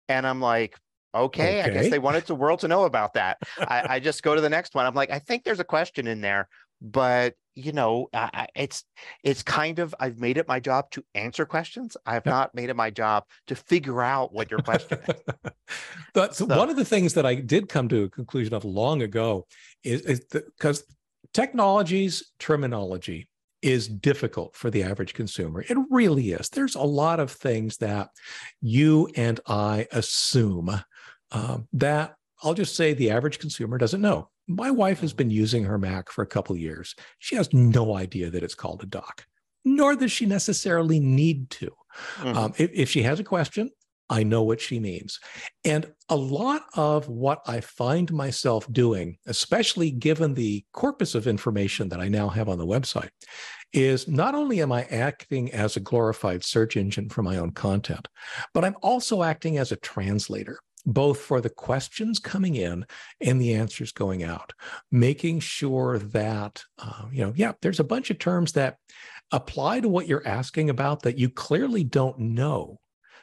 and I'm like, okay, I guess they wanted the world to know about that. I, I just go to the next one. I'm like, I think there's a question in there, but you know, I, it's it's kind of I've made it my job to answer questions. I have not made it my job to figure out what your question is. *laughs* but so one of the things that I did come to a conclusion of long ago is because technology's terminology is difficult for the average consumer. It really is. There's a lot of things that you and I assume um, that I'll just say the average consumer doesn't know. My wife has been using her Mac for a couple of years. She has no idea that it's called a dock, nor does she necessarily need to. Mhm. Um, if, if she has a question, I know what she means. And a lot of what I find myself doing, especially given the corpus of information that I now have on the website, is not only am I acting as a glorified search engine for my own content, but I'm also acting as a translator. Both for the questions coming in and the answers going out, making sure that, uh, you know, yeah, there's a bunch of terms that apply to what you're asking about that you clearly don't know.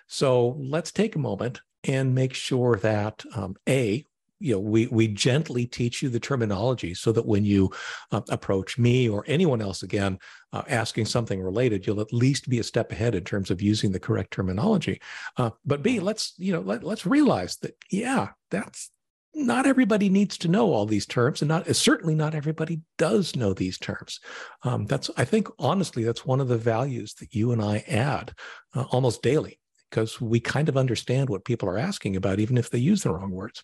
So let's take a moment and make sure that um, a you know we we gently teach you the terminology so that when you uh, approach me or anyone else again uh, asking something related you'll at least be a step ahead in terms of using the correct terminology. Uh, but b let's you know let, let's realize that yeah that's not everybody needs to know all these terms and not certainly not everybody does know these terms. Um, that's i think honestly that's one of the values that you and i add uh, almost daily because we kind of understand what people are asking about even if they use the wrong words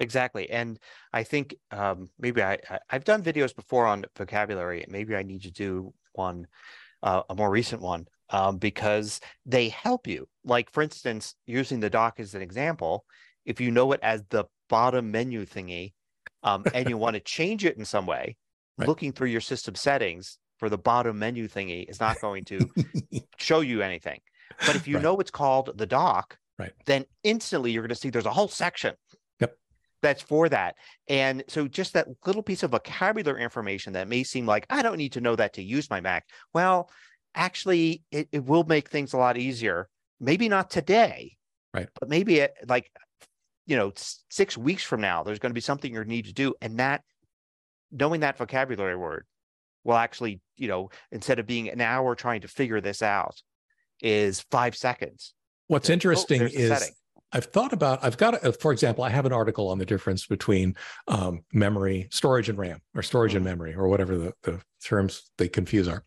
Exactly. And I think um, maybe I, I I've done videos before on vocabulary. Maybe I need to do one, uh, a more recent one, um, because they help you. Like for instance, using the dock as an example, if you know it as the bottom menu thingy, um, and you want to *laughs* change it in some way, Right. looking through your system settings for the bottom menu thingy is not going to *laughs* show you anything. But if you Right. know it's called the dock, Right. then instantly you're going to see there's a whole section. That's for that. And so just that little piece of vocabulary information that may seem like I don't need to know that to use my Mac. Well, actually, it, it will make things a lot easier. Maybe not today, Right. But maybe it, like, you know, six weeks from now, there's going to be something you need to do. And that knowing that vocabulary word will actually, you know, instead of being an hour trying to figure this out, is five seconds. what's Oh, interesting the is setting. I've thought about, I've got, a, for example, I have an article on the difference between um, memory, storage, and RAM, or storage and Mhm. memory, or whatever the, the terms they confuse are.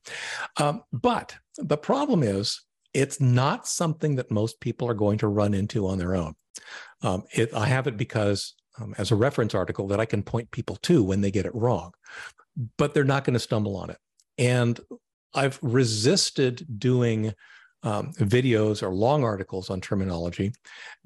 Um, but the problem is, it's not something that most people are going to run into on their own. Um, it, I have it because, um, as a reference article, that I can point people to when they get it wrong, but they're not going to stumble on it. And I've resisted doing um, videos or long articles on terminology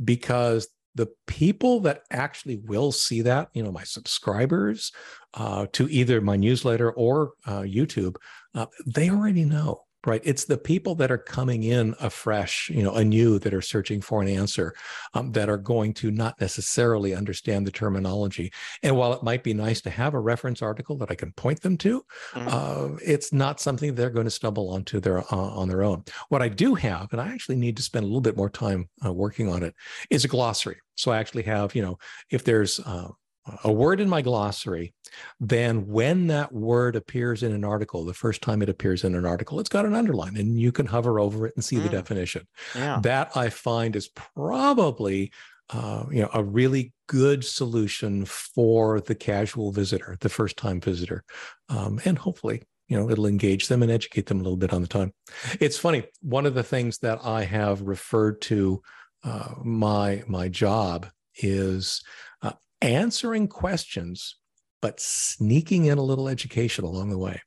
because the people that actually will see that, you know, my subscribers uh, to either my newsletter or uh, YouTube, uh, they already know, right? It's the people that are coming in afresh, you know, anew that are searching for an answer um, that are going to not necessarily understand the terminology. And while it might be nice to have a reference article that I can point them to, Mhm. uh, it's not something they're going to stumble onto their uh, on their own. What I do have, and I actually need to spend a little bit more time uh, working on it, is a glossary. So I actually have, you know, if there's uh, a word in my glossary, then when that word appears in an article, the first time it appears in an article, it's got an underline, and you can hover over it and see the Mm. definition yeah. that I find is probably uh, you know a really good solution for the casual visitor, the first time visitor, um, and hopefully you know it'll engage them and educate them a little bit on the time. It's funny. One of the things that I have referred to uh, my my job is answering questions, but sneaking in a little education along the way,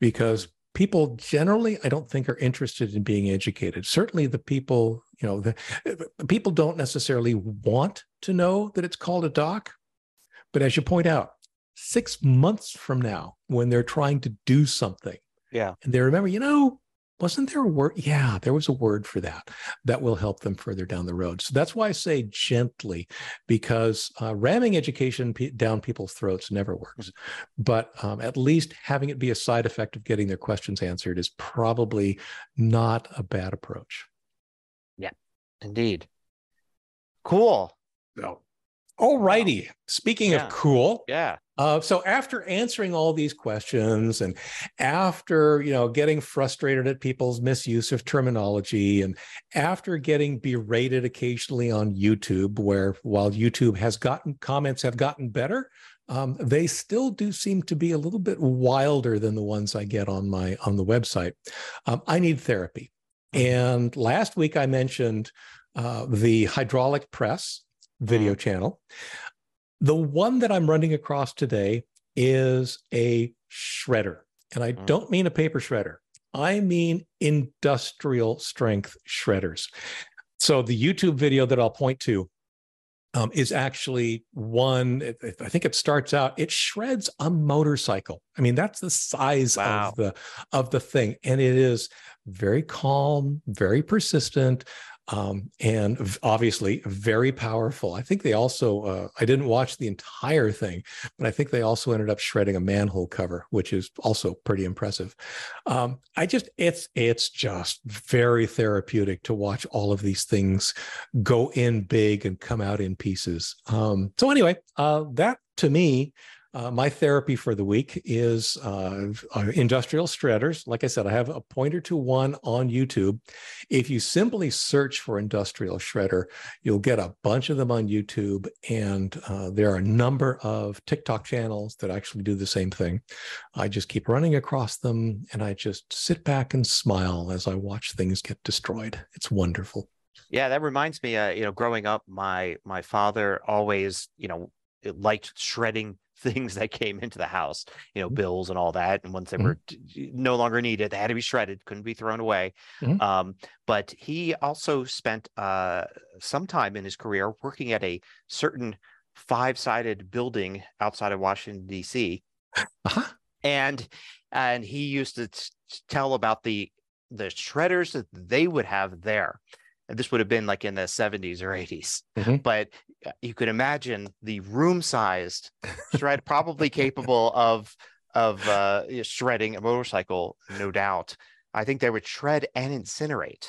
because people generally i don't think are interested in being educated. Certainly the people you know the, people don't necessarily want to know that it's called a dock. But as you point out six months from now when they're trying to do something Yeah. and they remember you know wasn't there a word? Yeah, there was a word for that that will help them further down the road. So that's why I say gently, because uh, ramming education p- down people's throats never works. But um, at least having it be a side effect of getting their questions answered is probably not a bad approach. Yeah, indeed. Cool. No. All righty. Speaking Yeah. of cool, Yeah. uh, so after answering all these questions and after you know getting frustrated at people's misuse of terminology and after getting berated occasionally on YouTube, where while YouTube has gotten comments have gotten better, um, they still do seem to be a little bit wilder than the ones I get on my on the website. Um, I need therapy, and last week I mentioned uh, the hydraulic press video channel. The one that I'm running across today is a shredder. And I Mm. don't mean a paper shredder, I mean industrial strength shredders. So the YouTube video that I'll point to um, is actually one, it- it- I think it starts out, it shreds a motorcycle. I mean, that's the size Wow. of the of the thing. And it is very calm, very persistent um, and obviously very powerful. I think they also, uh, I didn't watch the entire thing, but I think they also ended up shredding a manhole cover, which is also pretty impressive. Um, I just, it's, it's just very therapeutic to watch all of these things go in big and come out in pieces. Um, so anyway, uh, that to me, uh, my therapy for the week is uh, uh, industrial shredders. Like I said, I have a pointer to one on YouTube. If you simply search for industrial shredder, you'll get a bunch of them on YouTube. And uh, there are a number of TikTok channels that actually do the same thing. I just keep running across them and I just sit back and smile as I watch things get destroyed. It's wonderful. Yeah, that reminds me. Uh, you know, growing up, my my father always, you know, liked shredding things that came into the house. You know, Mhm. bills and all that. And once they Mhm. were no longer needed, they had to be shredded, couldn't be thrown away. Mhm. Um, but he also spent uh, some time in his career working at a certain five-sided building outside of Washington D.C. Uh-huh. and and he used to t- tell about the the shredders that they would have there and this would have been like in the 70s or 80s Mhm. but you could imagine the room sized *laughs* shred probably capable of of uh shredding a motorcycle no doubt i think they would shred and incinerate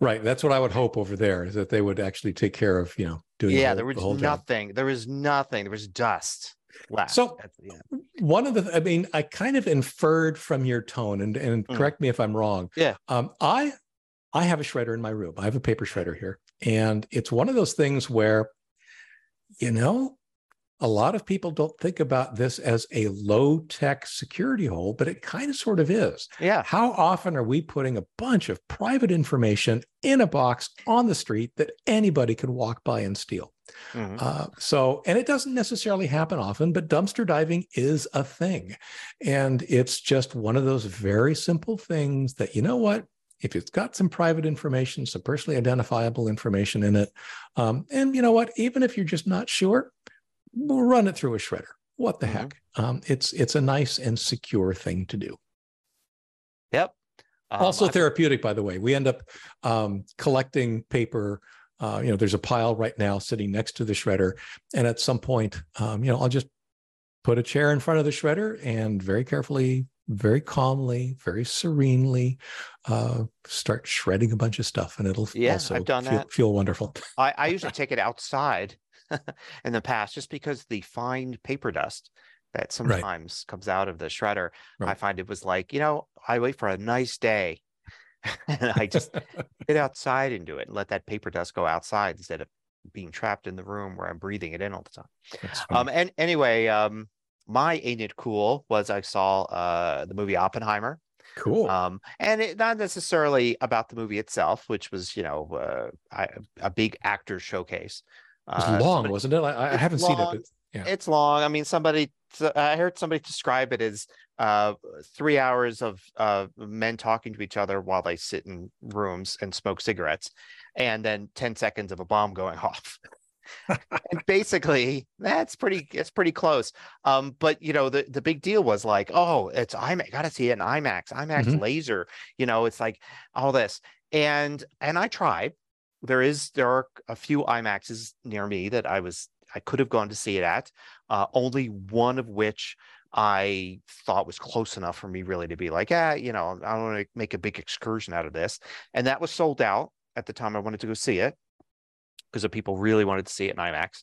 Right. That's what I would hope over there is that they would actually take care of, you know, doing the yeah whole- there the was job. nothing there was nothing there was dust left So- one of the i mean i kind of inferred from your tone and and Mm. correct me if i'm wrong Yeah. um i i have a shredder in my room i have a paper shredder here and it's one of those things where you know a lot of people don't think about this as a low tech security hole but it kind of sort of is yeah how often are we putting a bunch of private information in a box on the street that anybody could walk by and steal Mhm. uh, so, and it doesn't necessarily happen often, but dumpster diving is a thing. And it's just one of those very simple things that, you know what? If it's got some private information, some personally identifiable information in it, um, and you know what? Even if you're just not sure, we'll run it through a shredder. What the Mhm. heck? Um, it's it's a nice and secure thing to do. yep Um, also therapeutic, by the way. We end up um, collecting paper. Uh, you know, there's a pile right now sitting next to the shredder, and at some point, um, you know, I'll just put a chair in front of the shredder and very carefully, very calmly, very serenely uh, start shredding a bunch of stuff, and it'll Yeah, also I've done feel, that. feel wonderful. I, I *laughs* usually take it outside *laughs* in the past just because the fine paper dust that sometimes comes out of the shredder, I find it was like, you know, I wait for a nice day *laughs* and I just get outside and do it and let that paper dust go outside instead of being trapped in the room where I'm breathing it in all the time. Um, and anyway, um, my ain't it cool was I saw uh the movie Oppenheimer. cool. Um, and it not necessarily about the movie itself, which was, you know, uh, I, a big actor showcase. it was Uh, long, somebody- wasn't it? I, I haven't seen it. But Yeah. It's long. I mean, somebody I heard somebody describe it as uh, three hours of uh, men talking to each other while they sit in rooms and smoke cigarettes, and then ten seconds of a bomb going *laughs* off. And basically that's pretty it's pretty close. Um, but you know, the the big deal was like, oh, it's IMAX, gotta see it in IMAX, IMAX Mhm. laser, you know, it's like all this. And and I tried. There is there are a few IMAXs near me that I was I could have gone to see it at. Uh, only one of which I thought was close enough for me really to be like, ah, you know, I don't want to make a big excursion out of this. And that was sold out at the time I wanted to go see it because the people really wanted to see it in IMAX.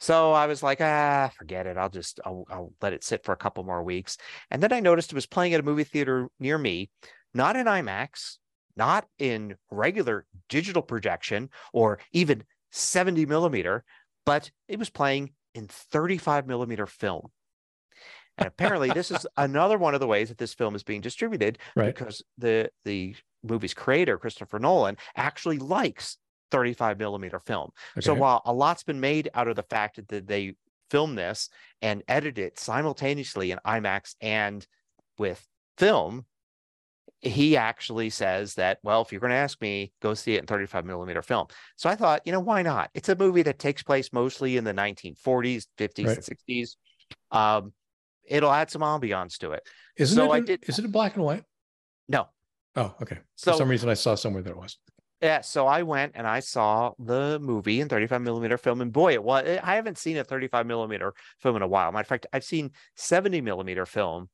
So I was like, ah, forget it. I'll just I'll, I'll let it sit for a couple more weeks. And then I noticed it was playing at a movie theater near me, not in IMAX, not in regular digital projection or even 70 millimeter, but it was playing in 35 millimeter film. And apparently, this is *laughs* another one of the ways that this film is being distributed Right. because the the movie's creator, Christopher Nolan, actually likes 35 millimeter film. So while a lot's been made out of the fact that they filmed this and edited it simultaneously in IMAX and with film, he actually says that, well, if you're going to ask me, go see it in 35 millimeter film. So I thought, you know, why not? It's a movie that takes place mostly in the 1940s, 50s, Right. and 60s. Um, it'll add some ambiance to it. Isn't so it? I did- Is it in black and white? No. Oh, okay. So For some reason, I saw somewhere that it was. Yeah, so I went and I saw the movie in 35 millimeter film, and boy, it was. I haven't seen a 35 millimeter film in a while. Matter of fact, I've seen 70 millimeter film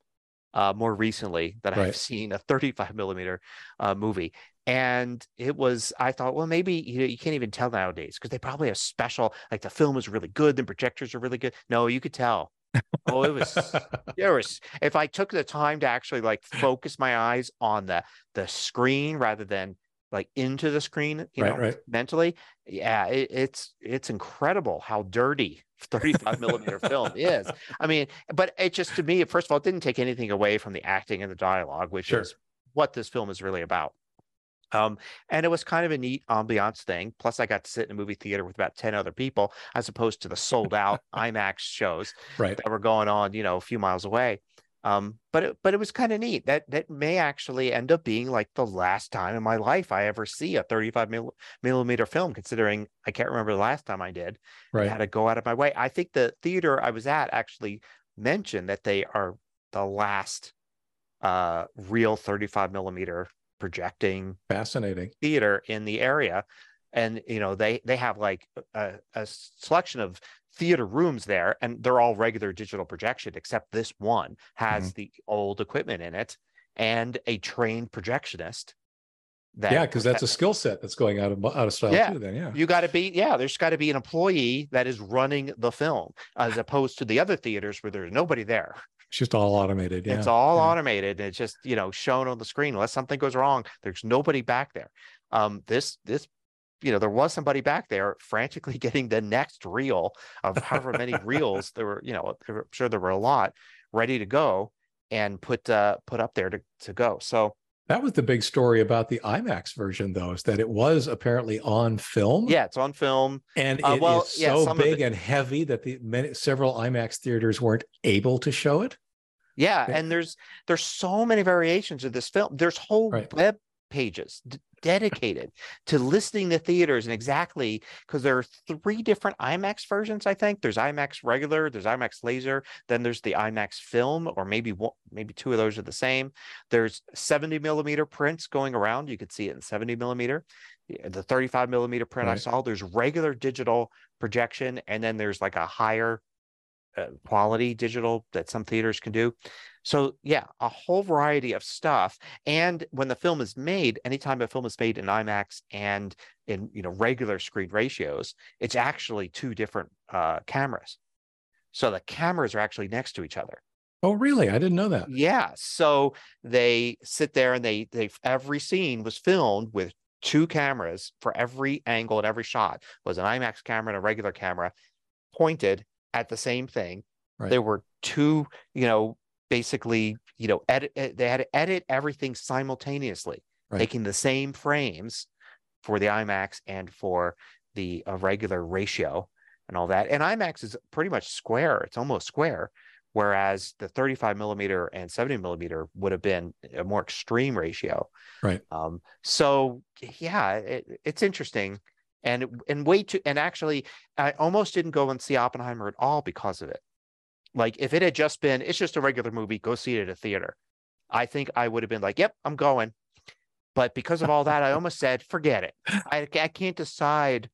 uh, more recently than I've seen a 35 millimeter uh, movie. And it was, I thought, well, maybe you, know, you can't even tell nowadays because they probably have special, like the film is really good, the projectors are really good. No, you could tell. Oh, it was there *laughs* was if I took the time to actually like focus my eyes on the the screen rather than like into the screen, you Right, know, right. mentally, yeah, it, it's it's incredible how dirty *laughs* 35 millimeter film is. I mean, but it just to me, first of all, it didn't take anything away from the acting and the dialogue, which Sure. is what this film is really about. Um, and it was kind of a neat ambiance thing. Plus, I got to sit in a movie theater with about 10 other people, as opposed to the sold out *laughs* IMAX shows right. that were going on, you know, a few miles away. Um, but it, but it was kind of neat. That that may actually end up being like the last time in my life I ever see a 35 mil, millimeter film, considering I can't remember the last time I did. I Right. had to go out of my way. I think the theater I was at actually mentioned that they are the last uh real 35 millimeter projecting Fascinating. theater in the area and you know they they have like a, a selection of theater rooms there and they're all regular digital projection except this one has the old equipment in it and a trained projectionist that Yeah, because that's a skill set that's going out of out of style Yeah. too. Then, yeah. you got to be yeah there's got to be an employee that is running the film as *sighs* opposed to the other theaters where there's nobody there It's just all automated. Yeah. it's all yeah. automated and it's just you know shown on the screen unless something goes wrong there's nobody back there um this this you know there was somebody back there frantically *laughs* getting the next reel of however many reels there were you know I'm sure there were a lot ready to go and put uh put up there to to go so That was the big story about the IMAX version, though, is that it was apparently on film. yeah it's on film And it Uh, is yeah, so big and heavy that the many several IMAX theaters weren't able to show it. Yeah, Yeah. and there's there's so many variations of this film. There's whole Right. web pages d- dedicated to listing the theaters and exactly because there are three different IMAX versions. I think there's IMAX regular, there's IMAX laser, then there's the IMAX film, or maybe one, maybe two of those are the same. There's 70 millimeter prints going around. You could see it in 70 millimeter. The 35 millimeter print I saw. There's regular digital projection, and then there's like a higher uh, quality digital that some theaters can do. So yeah, a whole variety of stuff. And when the film is made, anytime a film is made in IMAX and in you know regular screen ratios, it's actually two different uh, cameras. So the cameras are actually next to each other. Oh, really? I didn't know that. Yeah. So they sit there and they they every scene was filmed with two cameras for every angle and every shot was an IMAX camera and a regular camera pointed at the same thing. Right. There were two, you know, basically, you know, edit eh, they had to edit everything simultaneously, Right. taking the same frames for the IMAX and for the uh, regular ratio and all that. And IMAX is pretty much square. It's almost square whereas the 35 millimeter and 70 millimeter would have been a more extreme ratio. Right. Um, so yeah, it, it's interesting. And and way too and actually I almost didn't go and see Oppenheimer at all because of it. Like if it had just been it's just a regular movie, go see it at a theater. I think I would have been like, "Yep, I'm going." But because of all that, I almost said, "Forget it. I I can't decide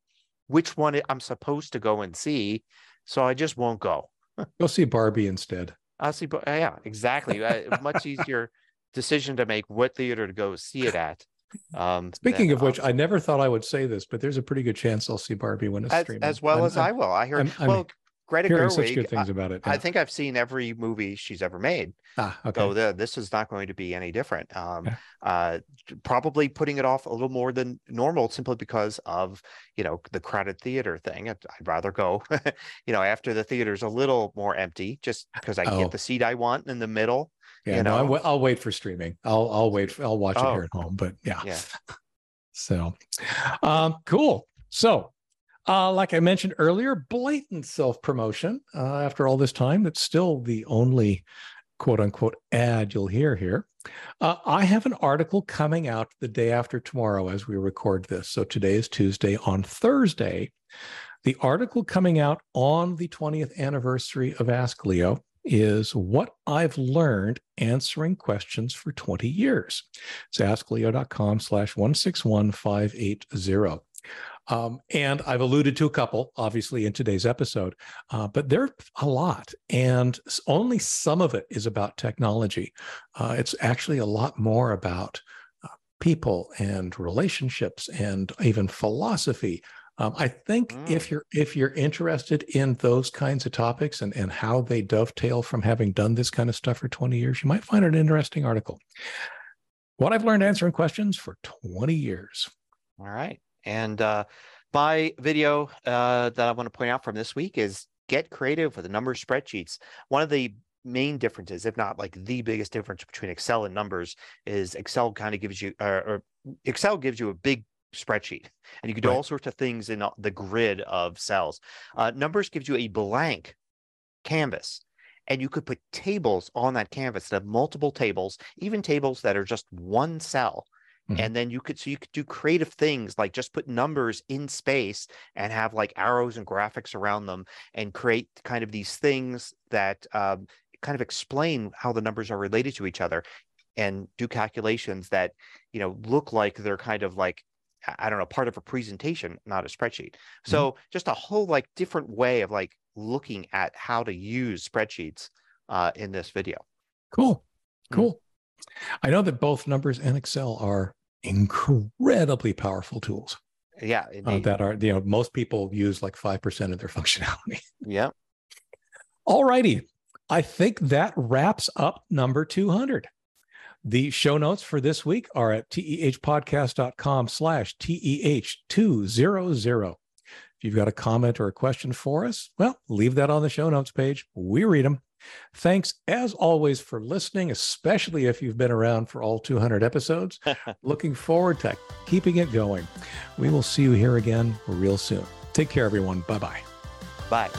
which one I'm supposed to go and see, so I just won't go." Go see Barbie instead. I'll see. Yeah, exactly. Uh, much *laughs* easier decision to make what theater to go see it at. Um, Speaking of which, I never thought I would say this, but there's a pretty good chance I'll see Barbie when it's as, streaming. As well I'm, as I'm, I will. I hear. I'm, well, Greta Gerwig, such good things I, about it. I think I've seen every movie she's ever made. Ah, okay. So the, this is not going to be any different. Um, Okay. uh, probably putting it off a little more than normal simply because of you know the crowded theater thing. I'd, I'd rather go, *laughs* you know, after the theater's a little more empty, just because I Oh. get the seat I want in the middle. Yeah, you no, I know. w- I'll wait for streaming. I'll I'll wait. For, I'll watch it Oh. here at home. But yeah, Yeah. *laughs* So, um, cool. So, uh, like I mentioned earlier, blatant self promotion. Uh, after all this time, that's still the only quote unquote ad you'll hear here. Uh, I have an article coming out the day after tomorrow as we record this. So today is Tuesday. On Thursday, the article coming out on the 20th anniversary of Ask Leo is what I've learned answering questions for 20 years. It's askleo.com slash 161580. Um, and I've alluded to a couple, obviously, in today's episode, uh, but there's a lot, and only some of it is about technology. Uh, it's actually a lot more about uh, people and relationships and even philosophy. Um, I think if Mm. you're if you're interested in those kinds of topics and and how they dovetail from having done this kind of stuff for 20 years, you might find it an interesting article. What I've learned answering questions for 20 years. All right. And uh, my video uh, that I want to point out from this week is get creative with the number spreadsheets. One of the main differences, if not like the biggest difference between Excel and numbers, is Excel kind of gives you, uh, or Excel gives you a big spreadsheet and you can do Right. all sorts of things in uh, the grid of cells. Uh, numbers gives you a blank canvas and you could put tables on that canvas that have multiple tables, even tables that are just one cell. Mhm. And then you could so you could do creative things like just put numbers in space and have like arrows and graphics around them and create kind of these things that um, kind of explain how the numbers are related to each other and do calculations that you know look like they're kind of like I- don't know part of a presentation, not a spreadsheet. So just a whole like different way of like looking at how to use spreadsheets uh, in this video. Cool. Mm. Cool. I know that both numbers and Excel are incredibly powerful tools Yeah, uh, that are, you know, most people use like 5% of their *laughs* functionality. yeah. All righty. I think that wraps up number 200. The show notes for this week are at tehpodcast.com slash TEH200. If you've got a comment or a question for us, well, leave that on the show notes page. We read them. Thanks, as always, for listening, especially if you've been around for all 200 episodes. *laughs* Looking forward to keeping it going. We will see you here again real soon. Take care, everyone. Bye bye. Bye.